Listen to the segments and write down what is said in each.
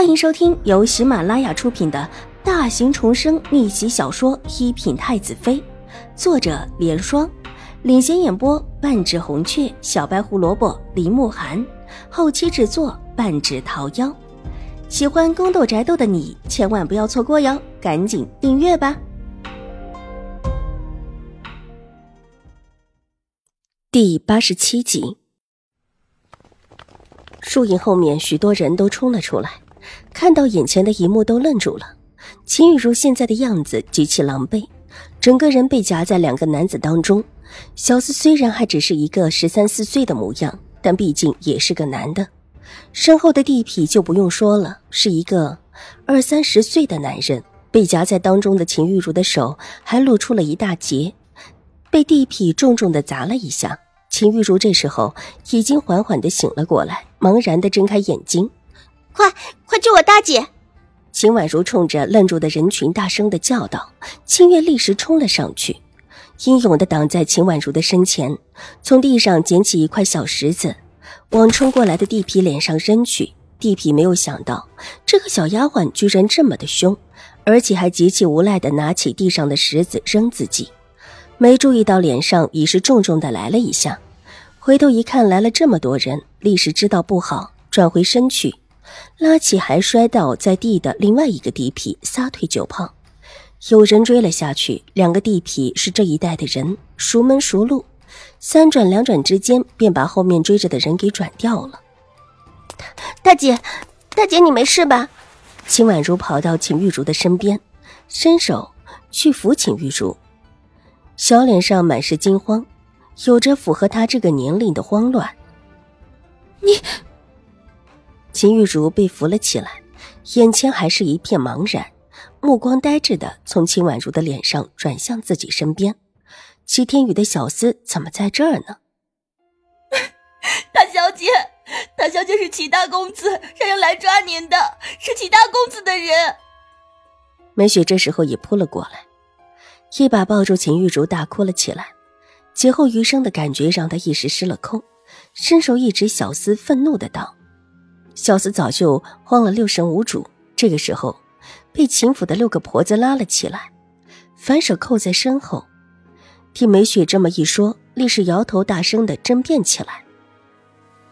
欢迎收听由喜马拉雅出品的大型重生逆袭小说《一品太子妃》，作者：莲霜，领衔演播：半指红雀、小白胡萝卜、林慕寒，后期制作：半指桃夭。喜欢宫斗宅斗的你千万不要错过哟，赶紧订阅吧！第八十七集，树影后面许多人都冲了出来。看到眼前的一幕，都愣住了。秦雨茹现在的样子极其狼狈，整个人被夹在两个男子当中。小四虽然还只是一个十三四岁的模样，但毕竟也是个男的。身后的地痞就不用说了，是一个二三十岁的男人。被夹在当中的秦玉茹的手还露出了一大截，被地痞重重的砸了一下。秦玉茹这时候已经缓缓的醒了过来，茫然的睁开眼睛。快快救我大姐！秦婉如冲着愣住的人群大声的叫道。清月立时冲了上去，英勇的挡在秦婉如的身前，从地上捡起一块小石子，往冲过来的地痞脸上扔去。地痞没有想到这个小丫鬟居然这么的凶，而且还极其无赖的拿起地上的石子扔自己，没注意到脸上已是重重的来了一下。回头一看，来了这么多人，立时知道不好，转回身去。拉起还摔倒在地的另外一个地痞，撒腿就跑。有人追了下去，两个地痞是这一带的人，熟门熟路，三转两转之间便把后面追着的人给转掉了。大姐，大姐，你没事吧？秦婉如跑到秦玉茹的身边，伸手去扶秦玉茹，小脸上满是惊慌，有着符合她这个年龄的慌乱。你。秦玉茹被扶了起来，眼前还是一片茫然，目光呆滞的从秦婉如的脸上转向自己身边。齐天宇的小厮怎么在这儿呢？大小姐，大小姐是齐大公子让人来抓您的，是齐大公子的人。梅雪这时候也扑了过来，一把抱住秦玉茹，大哭了起来。劫后余生的感觉让她一时失了控，伸手一指小厮，愤怒的道。小厮早就慌了六神无主，这个时候被秦府的六个婆子拉了起来，反手扣在身后。听梅雪这么一说，立时摇头，大声的争辩起来：“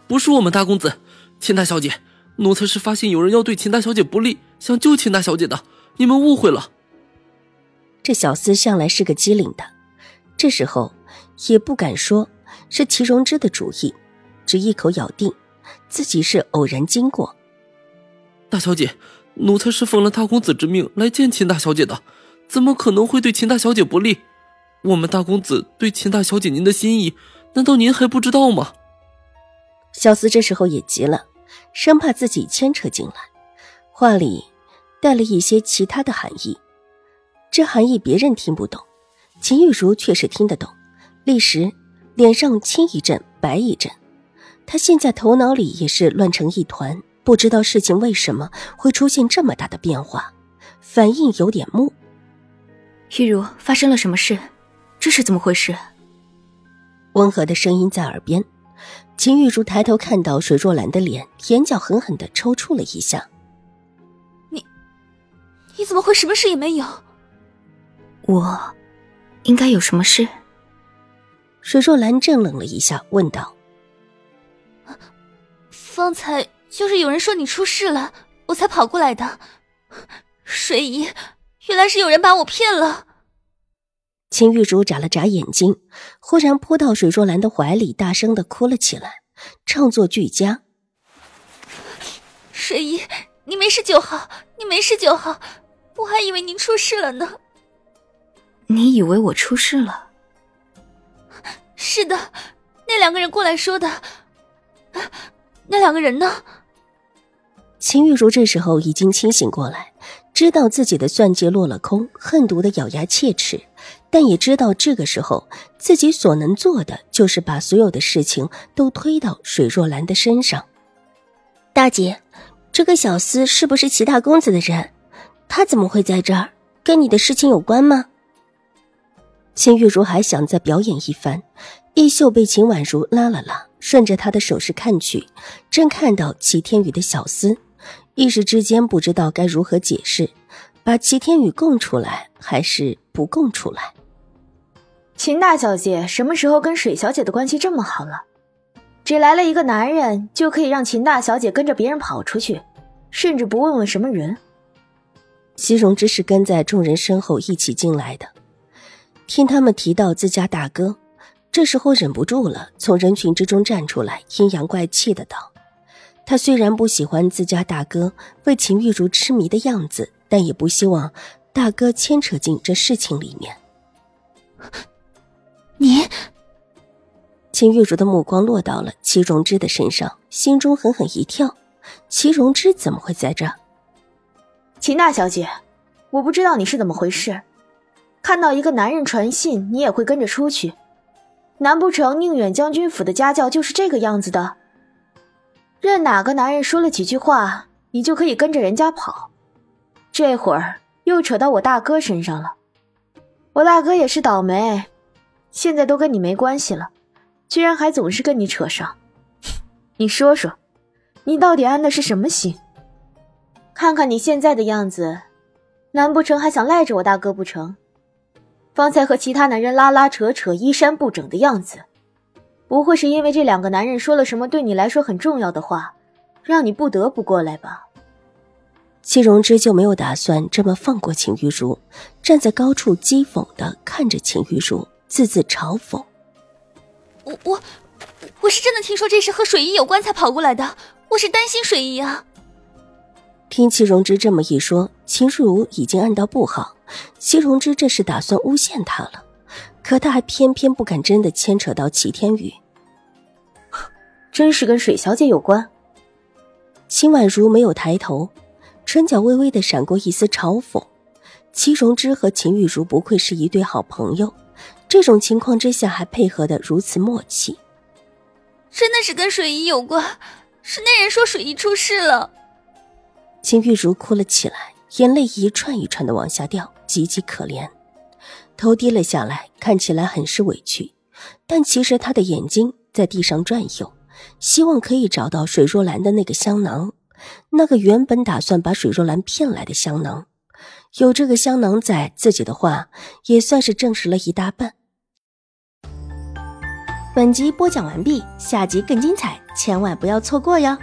不是我们大公子，秦大小姐，奴才是发现有人要对秦大小姐不利，想救秦大小姐的，你们误会了。”这小厮向来是个机灵的，这时候也不敢说是齐荣之的主意，只一口咬定。自己是偶然经过，大小姐，奴才是奉了大公子之命来见秦大小姐的，怎么可能会对秦大小姐不利？我们大公子对秦大小姐您的心意，难道您还不知道吗？小厮这时候也急了，生怕自己牵扯进来，话里带了一些其他的含义，这含义别人听不懂，秦玉茹却是听得懂，立时脸上青一阵白一阵。他现在头脑里也是乱成一团，不知道事情为什么会出现这么大的变化，反应有点木。玉茹，发生了什么事？这是怎么回事？温和的声音在耳边，秦玉茹抬头看到水若兰的脸，眼角狠狠的抽搐了一下。你，你怎么会什么事也没有？我，应该有什么事？水若兰怔愣了一下，问道。方才就是有人说你出事了，我才跑过来的。水姨，原来是有人把我骗了。秦玉竹眨了眨眼睛，忽然扑到水若兰的怀里，大声的哭了起来，唱作俱佳。水姨，你没事就好，你没事就好，我还以为您出事了呢。你以为我出事了？是的，那两个人过来说的。那两个人呢？秦玉茹这时候已经清醒过来，知道自己的算计落了空，恨毒的咬牙切齿，但也知道这个时候自己所能做的就是把所有的事情都推到水若兰的身上。大姐，这个小厮是不是齐大公子的人？他怎么会在这儿？跟你的事情有关吗？秦玉茹还想再表演一番，衣袖被秦婉如拉了拉。顺着她的手势看去，正看到齐天宇的小厮一时之间不知道该如何解释，把齐天宇供出来还是不供出来。秦大小姐什么时候跟水小姐的关系这么好了？只来了一个男人，就可以让秦大小姐跟着别人跑出去，甚至不问问什么人。齐荣之是跟在众人身后一起进来的，听他们提到自家大哥，这时候忍不住了，从人群之中站出来，阴阳怪气的道：“他虽然不喜欢自家大哥为秦玉茹痴迷的样子，但也不希望大哥牵扯进这事情里面。”你，秦玉茹的目光落到了齐荣之的身上，心中狠狠一跳：齐荣之怎么会在这？秦大小姐，我不知道你是怎么回事，看到一个男人传信，你也会跟着出去？难不成宁远将军府的家教就是这个样子的？任哪个男人说了几句话，你就可以跟着人家跑？这会儿又扯到我大哥身上了，我大哥也是倒霉，现在都跟你没关系了，居然还总是跟你扯上。你说说，你到底安的是什么心？看看你现在的样子，难不成还想赖着我大哥不成？方才和其他男人拉拉扯扯、衣衫不整的样子，不会是因为这两个男人说了什么对你来说很重要的话，让你不得不过来吧？戚荣之就没有打算这么放过秦玉茹，站在高处讥讽的看着秦玉茹，字字嘲讽：“我我我是真的听说这事和水姨有关才跑过来的，我是担心水姨啊。”听齐荣之这么一说，秦如已经暗道不好。齐荣之这是打算诬陷他了，可他还偏偏不敢真的牵扯到齐天宇。真是跟水小姐有关？秦婉如没有抬头，唇角微微的闪过一丝嘲讽。齐荣之和秦玉茹不愧是一对好朋友，这种情况之下还配合的如此默契。真的是跟水姨有关，是那人说水姨出事了。秦玉茹哭了起来，眼泪一串一串的往下掉，极其可怜，头低了下来，看起来很是委屈。但其实他的眼睛在地上转悠，希望可以找到水若兰的那个香囊，那个原本打算把水若兰骗来的香囊。有这个香囊在，自己的话也算是证实了一大半。本集播讲完毕，下集更精彩，千万不要错过哟。